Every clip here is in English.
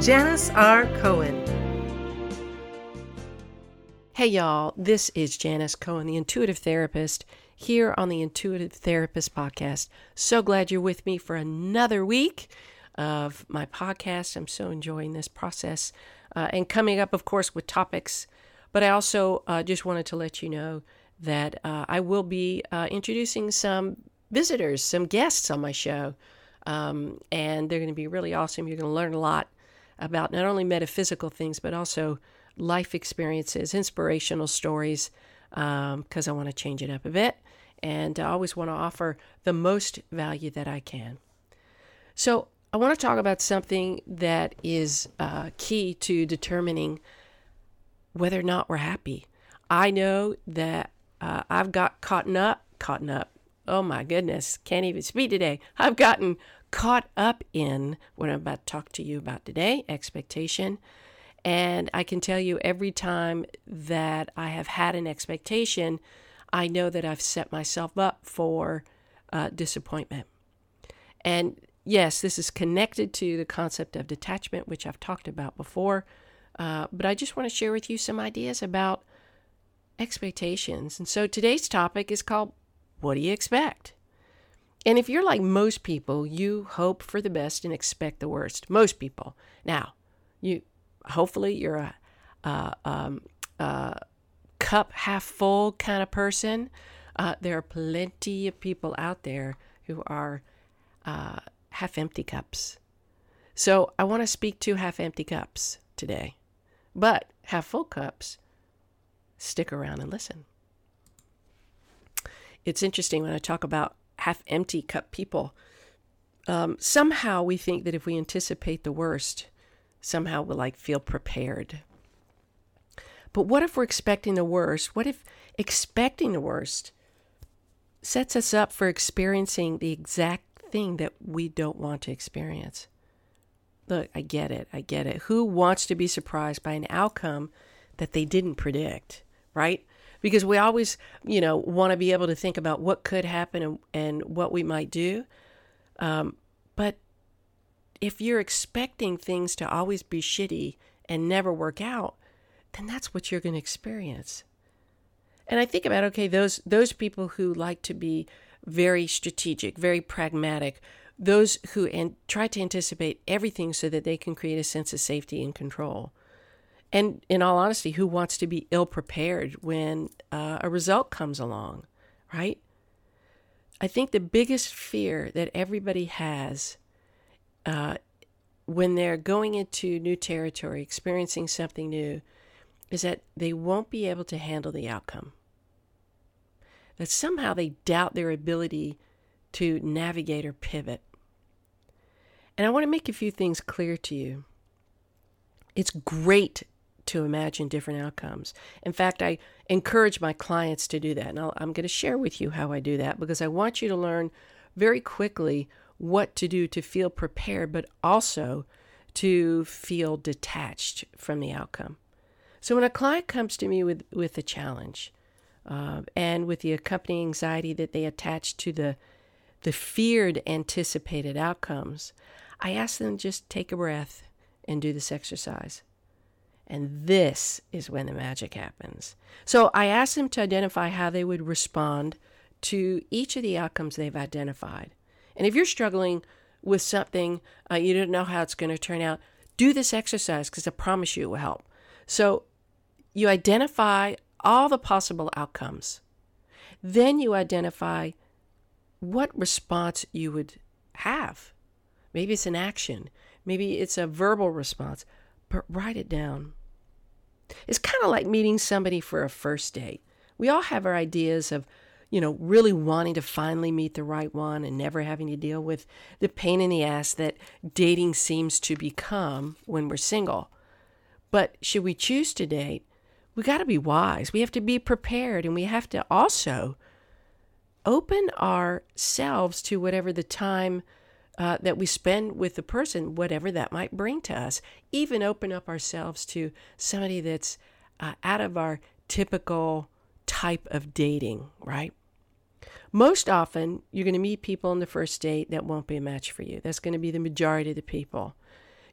Janis R. Cohen. Hey, y'all, this is Janis Cohen, the intuitive therapist, here on the Intuitive Therapist Podcast. So glad you're with me for another week of my podcast. I'm so enjoying this process uh, and coming up, of course, with topics. But I also uh, just wanted to let you know that uh, I will be uh, introducing some visitors, some guests on my show. Um, and they're going to be really awesome. You're going to learn a lot about not only metaphysical things, but also life experiences, inspirational stories, because um, I want to change it up a bit. And I always want to offer the most value that I can. So, I want to talk about something that is uh, key to determining whether or not we're happy. I know that uh, I've got caught up, caught up. Oh my goodness, can't even speak today. I've gotten caught up in what I'm about to talk to you about today expectation. And I can tell you every time that I have had an expectation, I know that I've set myself up for uh, disappointment. And yes, this is connected to the concept of detachment, which I've talked about before. Uh, but I just want to share with you some ideas about expectations. And so today's topic is called What Do You Expect? And if you're like most people, you hope for the best and expect the worst. Most people. Now, you hopefully you're a, um, cup half full kind of person. Uh, there are plenty of people out there who are uh, half empty cups. So I want to speak to half empty cups today. But half full cups, stick around and listen. It's interesting when I talk about half empty cup people. Um, somehow we think that if we anticipate the worst, somehow we'll like feel prepared. But what if we're expecting the worst? What if expecting the worst sets us up for experiencing the exact thing that we don't want to experience? Look, I get it. I get it. Who wants to be surprised by an outcome that they didn't predict, right? Because we always, you know, want to be able to think about what could happen and, and what we might do. Um, but if you're expecting things to always be shitty and never work out, then that's what you're going to experience. And I think about okay, those those people who like to be very strategic, very pragmatic, those who and try to anticipate everything so that they can create a sense of safety and control. And in all honesty, who wants to be ill prepared when uh, a result comes along, right? I think the biggest fear that everybody has uh, when they're going into new territory, experiencing something new, is that they won't be able to handle the outcome. That somehow they doubt their ability to navigate or pivot. And I want to make a few things clear to you. It's great to imagine different outcomes. In fact, I encourage my clients to do that. And i am going to share with you how I do that because I want you to learn very quickly what to do to feel prepared, but also to feel detached from the outcome. So when a client comes to me with, with a challenge uh, and with the accompanying anxiety that they attach to the, the feared anticipated outcomes, I ask them just take a breath and do this exercise. And this is when the magic happens. So I asked them to identify how they would respond to each of the outcomes they've identified. And if you're struggling with something, uh, you don't know how it's going to turn out, do this exercise because I promise you it will help. So you identify all the possible outcomes. Then you identify what response you would have. Maybe it's an action, maybe it's a verbal response, but write it down. It's kind of like meeting somebody for a first date. We all have our ideas of, you know, really wanting to finally meet the right one and never having to deal with the pain in the ass that dating seems to become when we're single. But should we choose to date, we got to be wise. We have to be prepared and we have to also open ourselves to whatever the time uh, that we spend with the person, whatever that might bring to us. Even open up ourselves to somebody that's uh, out of our typical type of dating, right? Most often, you're going to meet people on the first date that won't be a match for you. That's going to be the majority of the people.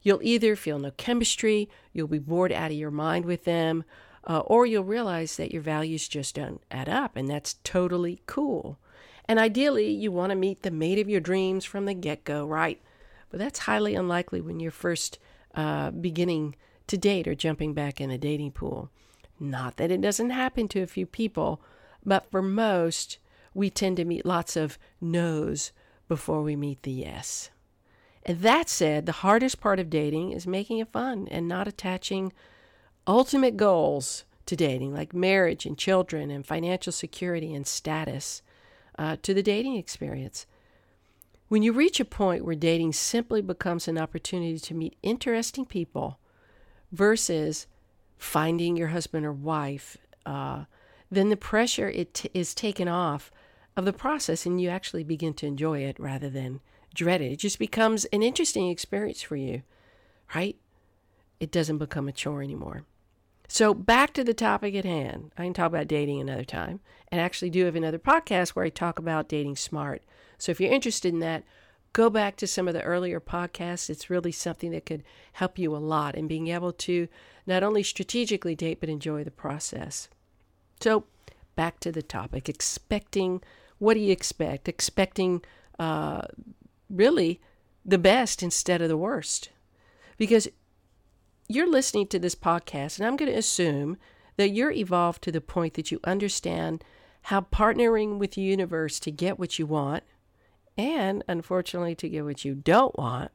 You'll either feel no chemistry, you'll be bored out of your mind with them, uh, or you'll realize that your values just don't add up, and that's totally cool. And ideally, you want to meet the mate of your dreams from the get go, right? But that's highly unlikely when you're first uh, beginning to date or jumping back in the dating pool. Not that it doesn't happen to a few people, but for most, we tend to meet lots of no's before we meet the yes. And that said, the hardest part of dating is making it fun and not attaching ultimate goals to dating, like marriage and children and financial security and status, uh, to the dating experience. When you reach a point where dating simply becomes an opportunity to meet interesting people versus finding your husband or wife, uh, then the pressure it t- is taken off of the process and you actually begin to enjoy it rather than dread it. It just becomes an interesting experience for you, right? It doesn't become a chore anymore. So back to the topic at hand. I can talk about dating another time, and actually do have another podcast where I talk about dating smart. So if you're interested in that, go back to some of the earlier podcasts. It's really something that could help you a lot in being able to not only strategically date but enjoy the process. So back to the topic, expecting what do you expect? Expecting uh, really the best instead of the worst. Because you're listening to this podcast, and I'm going to assume that you're evolved to the point that you understand how partnering with the universe to get what you want, and unfortunately to get what you don't want,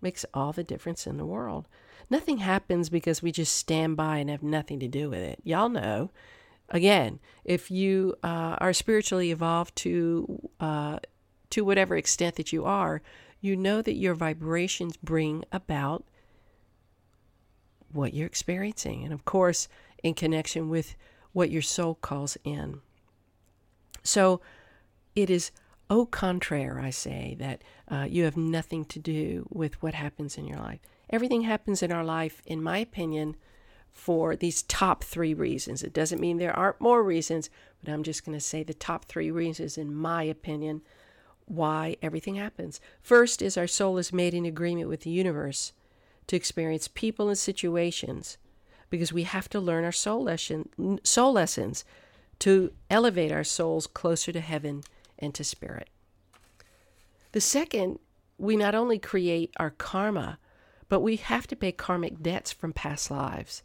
makes all the difference in the world. Nothing happens because we just stand by and have nothing to do with it. Y'all know. Again, if you uh, are spiritually evolved to uh, to whatever extent that you are, you know that your vibrations bring about what you're experiencing. And of course, in connection with what your soul calls in. So it is au contraire, I say, that uh, you have nothing to do with what happens in your life. Everything happens in our life, in my opinion, for these top three reasons. It doesn't mean there aren't more reasons, but I'm just going to say the top three reasons, in my opinion, why everything happens. First is our soul is made in agreement with the universe to experience people and situations because we have to learn our soul lesson soul lessons to elevate our souls closer to heaven and to spirit. The second, we not only create our karma, but we have to pay karmic debts from past lives.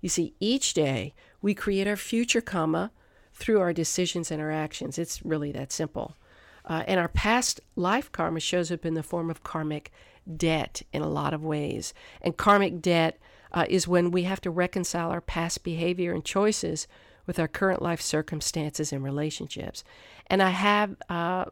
You see, each day we create our future karma through our decisions and our actions. It's really that simple. Uh, and our past life karma shows up in the form of karmic debt in a lot of ways. And karmic debt uh, is when we have to reconcile our past behavior and choices with our current life circumstances and relationships. And I have uh,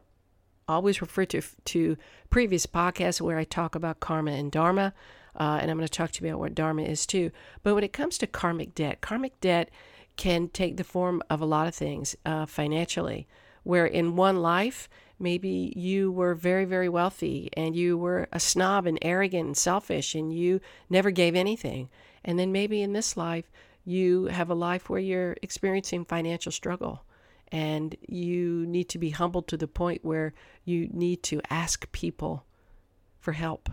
always referred to to previous podcasts where I talk about karma and dharma, uh, and I'm going to talk to you about what dharma is too. But when it comes to karmic debt, karmic debt can take the form of a lot of things uh, financially, where in one life maybe you were very, very wealthy and you were a snob and arrogant and selfish and you never gave anything. And then maybe in this life, you have a life where you're experiencing financial struggle and you need to be humbled to the point where you need to ask people for help.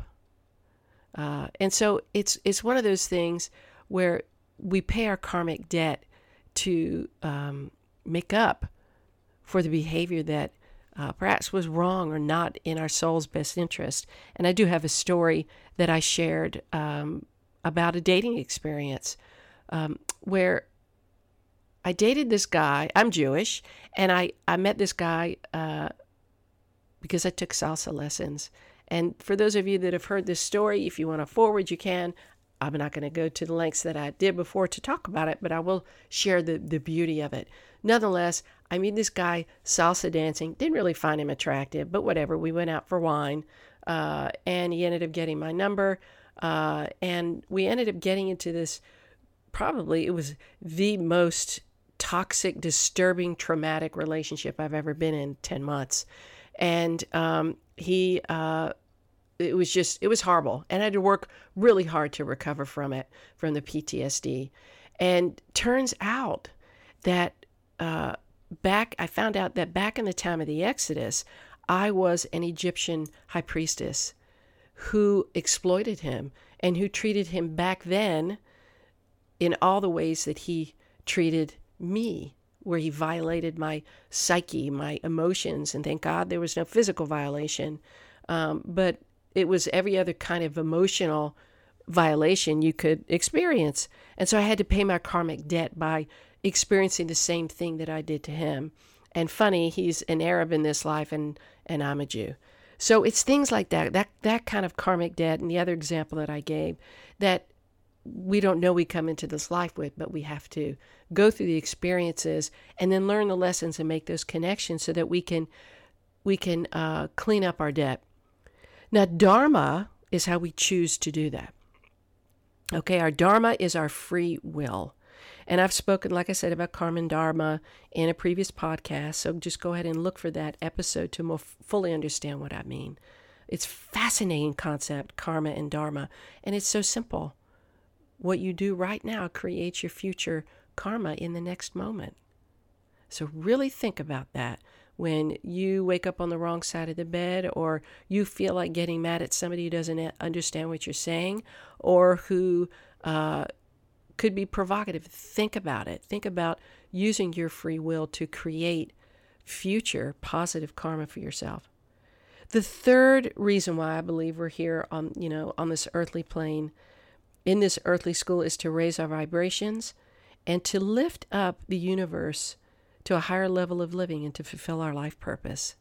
Uh, and so it's it's one of those things where we pay our karmic debt to um, make up for the behavior that uh, perhaps was wrong or not in our soul's best interest. And I do have a story that I shared um, about a dating experience um, where I dated this guy. I'm Jewish, and I, I met this guy uh, because I took salsa lessons. And for those of you that have heard this story, if you want to forward, you can. I'm not going to go to the lengths that I did before to talk about it, but I will share the, the beauty of it. Nonetheless, I meet this guy salsa dancing. Didn't really find him attractive, but whatever. We went out for wine, uh, and he ended up getting my number. Uh, and we ended up getting into this probably it was the most toxic, disturbing, traumatic relationship I've ever been in 10 months. And um, he, uh, it was just, it was horrible. And I had to work really hard to recover from it, from the PTSD. And turns out that uh, back, I found out that back in the time of the Exodus, I was an Egyptian high priestess who exploited him and who treated him back then in all the ways that he treated me, where he violated my psyche, my emotions. And thank God there was no physical violation. Um, but it was every other kind of emotional violation you could experience. And so I had to pay my karmic debt by experiencing the same thing that I did to him. And funny, he's an Arab in this life and, and I'm a Jew. So it's things like that, that that kind of karmic debt and the other example that I gave that we don't know we come into this life with, but we have to go through the experiences and then learn the lessons and make those connections so that we can we can uh, clean up our debt. Now, dharma is how we choose to do that. Okay, our dharma is our free will. And I've spoken, like I said, about karma and dharma in a previous podcast. So just go ahead and look for that episode to more fully understand what I mean. It's fascinating concept, karma and dharma, and it's so simple. What you do right now creates your future karma in the next moment. So really think about that when you wake up on the wrong side of the bed or you feel like getting mad at somebody who doesn't understand what you're saying or who uh, could be provocative. Think about it. Think about using your free will to create future positive karma for yourself. The third reason why I believe we're here on, you know, on this earthly plane, in this earthly school is to raise our vibrations and to lift up the universe to a higher level of living and to fulfill our life purpose.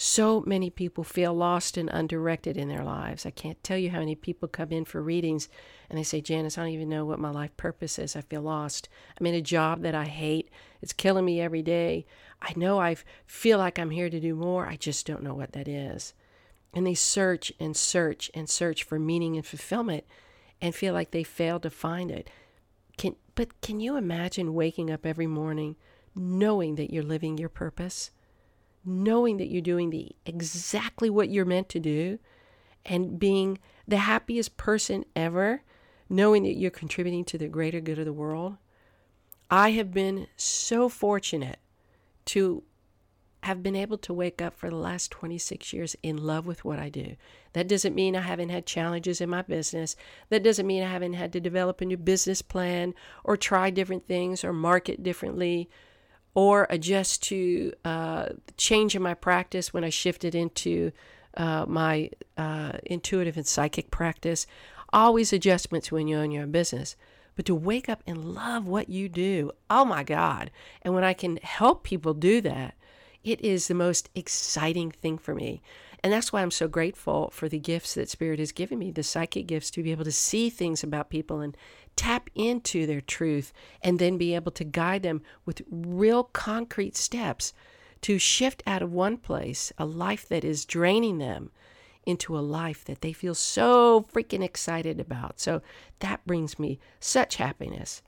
So many people feel lost and undirected in their lives. I can't tell you how many people come in for readings and they say, Janis, I don't even know what my life purpose is. I feel lost. I'm in a job that I hate. It's killing me every day. I know I feel like I'm here to do more. I just don't know what that is. And they search and search and search for meaning and fulfillment and feel like they fail to find it. Can, but can you imagine waking up every morning knowing that you're living your purpose? Knowing that you're doing the exactly what you're meant to do and being the happiest person ever, knowing that you're contributing to the greater good of the world. I have been so fortunate to have been able to wake up for the last 26 years in love with what I do. That doesn't mean I haven't had challenges in my business. That doesn't mean I haven't had to develop a new business plan or try different things or market differently or adjust to uh, change in my practice when I shifted into uh, my uh, intuitive and psychic practice. Always adjustments when you own your business. But to wake up and love what you do, oh my God. And when I can help people do that, it is the most exciting thing for me. And that's why I'm so grateful for the gifts that Spirit has given me, the psychic gifts to be able to see things about people and tap into their truth and then be able to guide them with real concrete steps to shift out of one place, a life that is draining them, into a life that they feel so freaking excited about. So that brings me such happiness.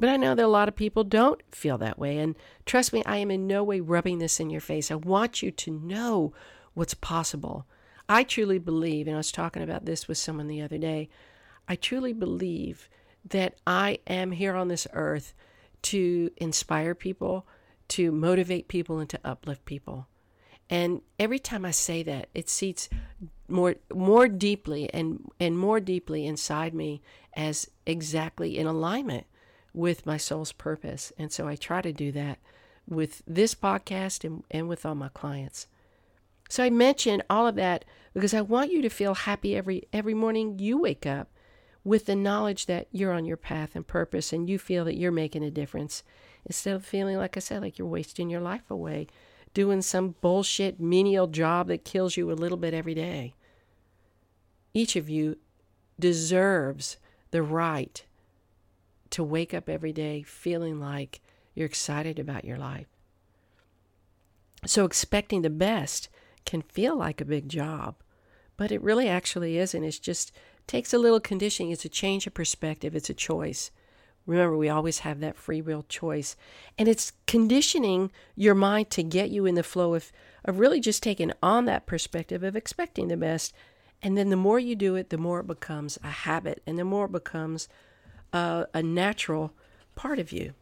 But I know that a lot of people don't feel that way. And trust me, I am in no way rubbing this in your face. I want you to know what's possible. I truly believe, and I was talking about this with someone the other day, I truly believe that I am here on this earth to inspire people, to motivate people, and to uplift people. And every time I say that, it seats more more deeply and and more deeply inside me as exactly in alignment with my soul's purpose. And so I try to do that with this podcast and, and with all my clients. So I mention all of that because I want you to feel happy every every morning you wake up with the knowledge that you're on your path and purpose and you feel that you're making a difference instead of feeling like I said like you're wasting your life away doing some bullshit menial job that kills you a little bit every day. Each of you deserves the right to wake up every day feeling like you're excited about your life. So expecting the best can feel like a big job, but it really actually isn't. It's just takes a little conditioning. It's a change of perspective, it's a choice. Remember, we always have that free will choice. And it's conditioning your mind to get you in the flow of, of really just taking on that perspective of expecting the best. And then the more you do it, the more it becomes a habit and the more it becomes a, a natural part of you.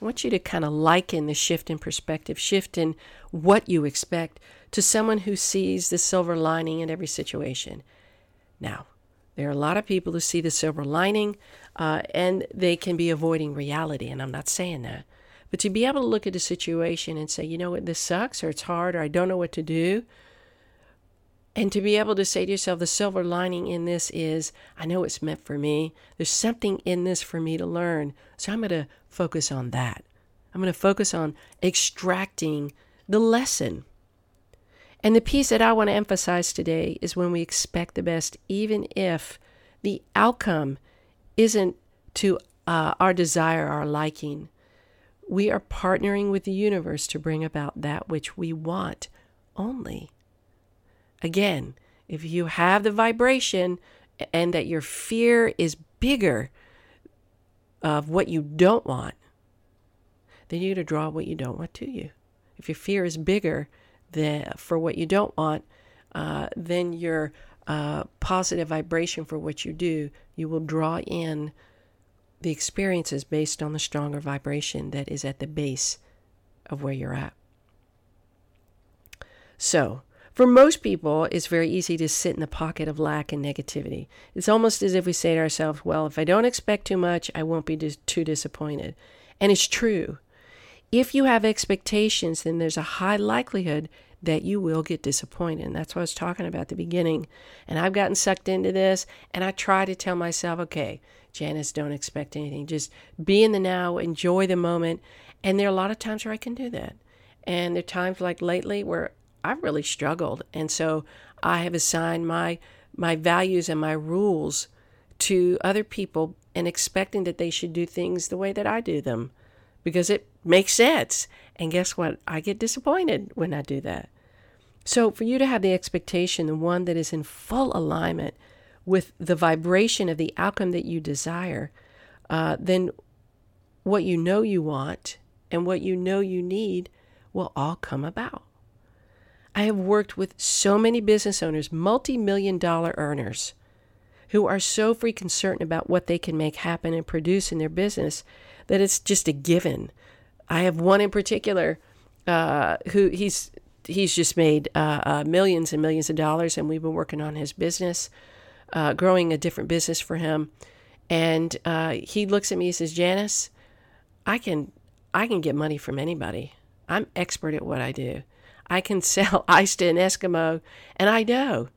I want you to kind of liken the shift in perspective, shift in what you expect to someone who sees the silver lining in every situation. Now, there are a lot of people who see the silver lining uh, and they can be avoiding reality, and I'm not saying that. But to be able to look at a situation and say, you know what, this sucks, or it's hard, or I don't know what to do, and to be able to say to yourself, the silver lining in this is, I know it's meant for me. There's something in this for me to learn. So I'm going to focus on that. I'm going to focus on extracting the lesson. And the piece that I want to emphasize today is when we expect the best, even if the outcome isn't to uh, our desire, our liking. We are partnering with the universe to bring about that which we want only. Again, if you have the vibration and that your fear is bigger of what you don't want, then you're to draw what you don't want to you. If your fear is bigger than for what you don't want, uh, then your uh, positive vibration for what you do, you will draw in the experiences based on the stronger vibration that is at the base of where you're at. So, for most people, it's very easy to sit in the pocket of lack and negativity. It's almost as if we say to ourselves, well, if I don't expect too much, I won't be dis- too disappointed. And it's true. If you have expectations, then there's a high likelihood that you will get disappointed. And that's what I was talking about at the beginning. And I've gotten sucked into this, and I try to tell myself, okay, Janis, don't expect anything. Just be in the now, enjoy the moment. And there are a lot of times where I can do that. And there are times like lately where I've really struggled. And so I have assigned my my values and my rules to other people and expecting that they should do things the way that I do them because it makes sense. And guess what? I get disappointed when I do that. So, for you to have the expectation, the one that is in full alignment with the vibration of the outcome that you desire, uh, then what you know you want and what you know you need will all come about. I have worked with so many business owners, multi million dollar earners, who are so freaking certain about what they can make happen and produce in their business that it's just a given. I have one in particular uh, who he's he's just made uh, uh, millions and millions of dollars, and we've been working on his business, uh, growing a different business for him. And uh, he looks at me and says, "Janis, I can I can get money from anybody. I'm expert at what I do. I can sell ice to an Eskimo, and I know."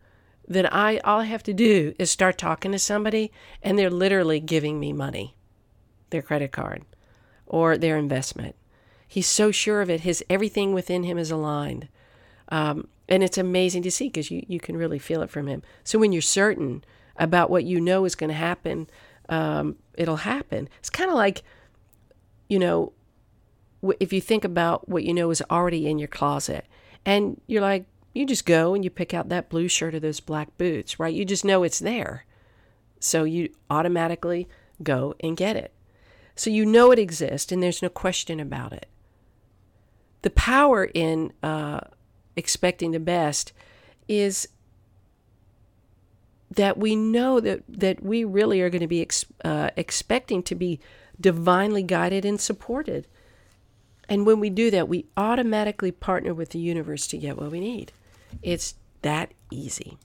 That I all I have to do is start talking to somebody and they're literally giving me money, their credit card or their investment. He's so sure of it. His everything within him is aligned. Um, and it's amazing to see because you, you can really feel it from him. So when you're certain about what you know is going to happen, um, it'll happen. It's kind of like, you know, if you think about what you know is already in your closet and you're like, you just go and you pick out that blue shirt or those black boots, right? You just know it's there. So you automatically go and get it. So you know it exists and there's no question about it the power in uh, expecting the best is that we know that, that we really are going to be ex- uh, expecting to be divinely guided and supported. And when we do that, we automatically partner with the universe to get what we need. It's that easy.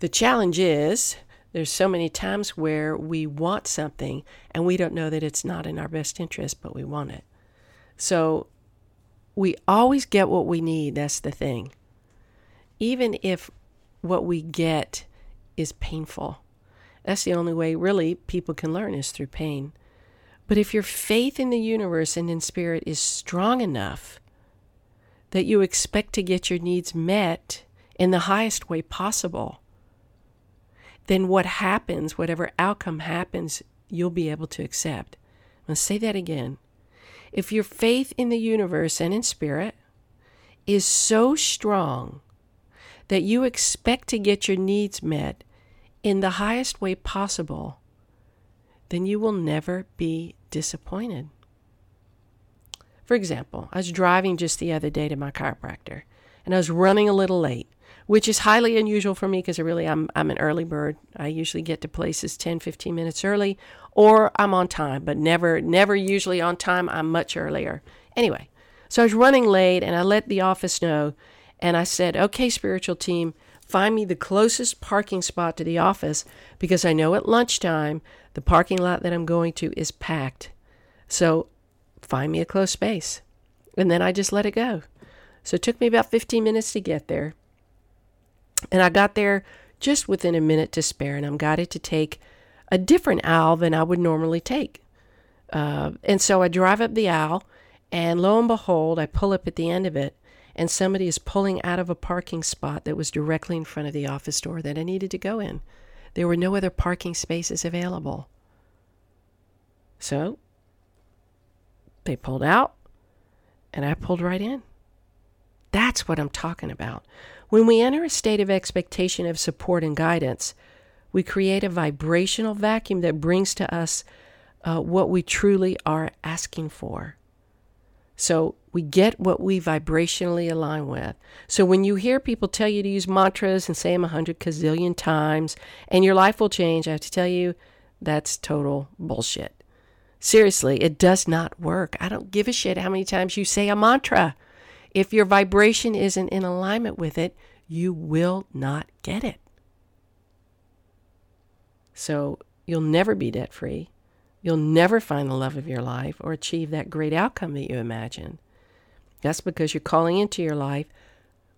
The challenge is there's so many times where we want something and we don't know that it's not in our best interest, but we want it. So we always get what we need. That's the thing. Even if what we get is painful. That's the only way, really, people can learn is through pain. But if your faith in the universe and in spirit is strong enough that you expect to get your needs met in the highest way possible, then what happens, whatever outcome happens, you'll be able to accept. I'm going to say that again. If your faith in the universe and in spirit is so strong that you expect to get your needs met in the highest way possible, then you will never be disappointed. For example, I was driving just the other day to my chiropractor and I was running a little late, which is highly unusual for me because I really I'm I'm an early bird. I usually get to places 10, 15 minutes early or I'm on time, but never never usually on time. I'm much earlier. Anyway, so I was running late and I let the office know and I said, "Okay, spiritual team, find me the closest parking spot to the office because I know at lunchtime the parking lot that I'm going to is packed. So find me a close space." And then I just let it go. So it took me about 15 minutes to get there. And I got there just within a minute to spare, and I'm guided to take a different aisle than I would normally take. Uh, and so I drive up the aisle, and lo and behold, I pull up at the end of it, and somebody is pulling out of a parking spot that was directly in front of the office door that I needed to go in. There were no other parking spaces available. So they pulled out, and I pulled right in. That's what I'm talking about. When we enter a state of expectation of support and guidance, we create a vibrational vacuum that brings to us uh, what we truly are asking for. So we get what we vibrationally align with. So when you hear people tell you to use mantras and say them a hundred gazillion times and your life will change, I have to tell you that's total bullshit. Seriously, it does not work. I don't give a shit how many times you say a mantra. If your vibration isn't in alignment with it, you will not get it. So you'll never be debt free. You'll never find the love of your life or achieve that great outcome that you imagine. That's because you're calling into your life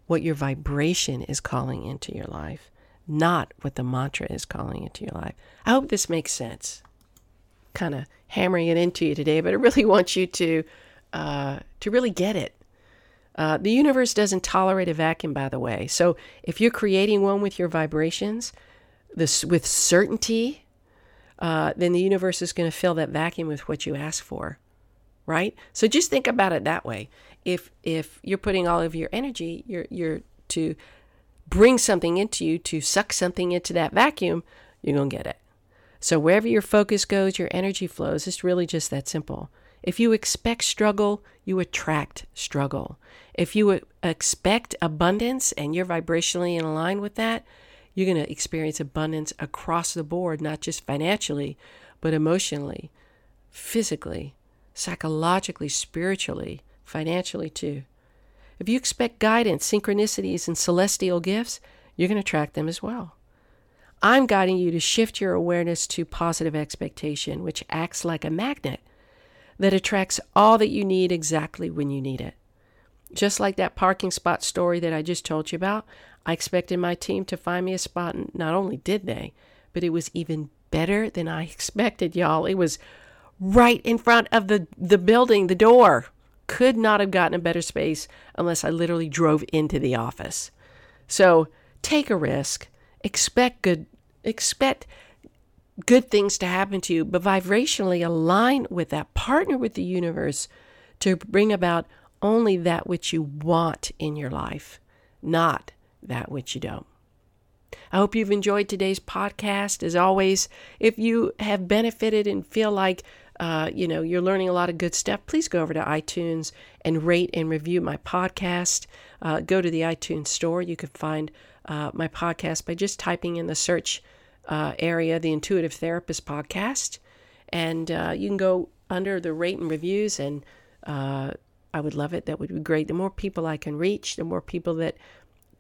what your vibration is calling into your life, not what the mantra is calling into your life. I hope this makes sense. Kind of hammering it into you today, but I really want you to uh, to really get it. Uh, the universe doesn't tolerate a vacuum, by the way. So if you're creating one with your vibrations, this with certainty, uh, then the universe is going to fill that vacuum with what you ask for, right? So just think about it that way. If if you're putting all of your energy, you're you're to bring something into you, to suck something into that vacuum, you're gonna get it. So wherever your focus goes, your energy flows. It's really just that simple. If you expect struggle, you attract struggle. If you expect abundance and you're vibrationally in line with that, you're going to experience abundance across the board, not just financially, but emotionally, physically, psychologically, spiritually, financially too. If you expect guidance, synchronicities, and celestial gifts, you're going to attract them as well. I'm guiding you to shift your awareness to positive expectation, which acts like a magnet that attracts all that you need exactly when you need it. Just like that parking spot story that I just told you about, I expected my team to find me a spot, and not only did they, but it was even better than I expected, y'all. It was right in front of the, the building, the door. Could not have gotten a better space unless I literally drove into the office. So take a risk, expect good, expect good things to happen to you, but vibrationally align with that, partner with the universe to bring about only that which you want in your life, not that which you don't. I hope you've enjoyed today's podcast. As always, if you have benefited and feel like uh, you know you're learning a lot of good stuff, please go over to iTunes and rate and review my podcast. Uh, go to the iTunes store. You can find uh, my podcast by just typing in the search uh, area, the Intuitive Therapist podcast, and uh, you can go under the rate and reviews and uh, I would love it. That would be great. The more people I can reach, the more people that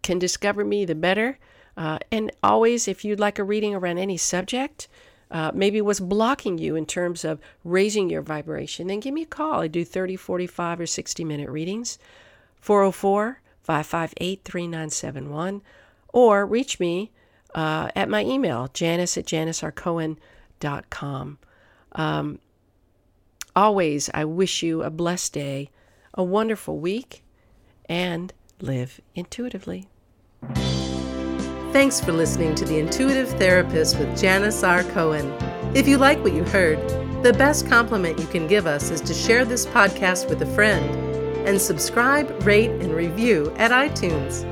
can discover me, the better. Uh, and always, if you'd like a reading around any subject, uh, maybe what's blocking you in terms of raising your vibration, then give me a call. I do 30, 45, or 60 minute readings. 404 558 3971. Or reach me uh, at my email, janis at janisrcohen.com. Um, always, I wish you a blessed day a wonderful week, and live intuitively. Thanks for listening to The Intuitive Therapist with Janis R. Cohen. If you like what you heard, the best compliment you can give us is to share this podcast with a friend and subscribe, rate, and review at iTunes.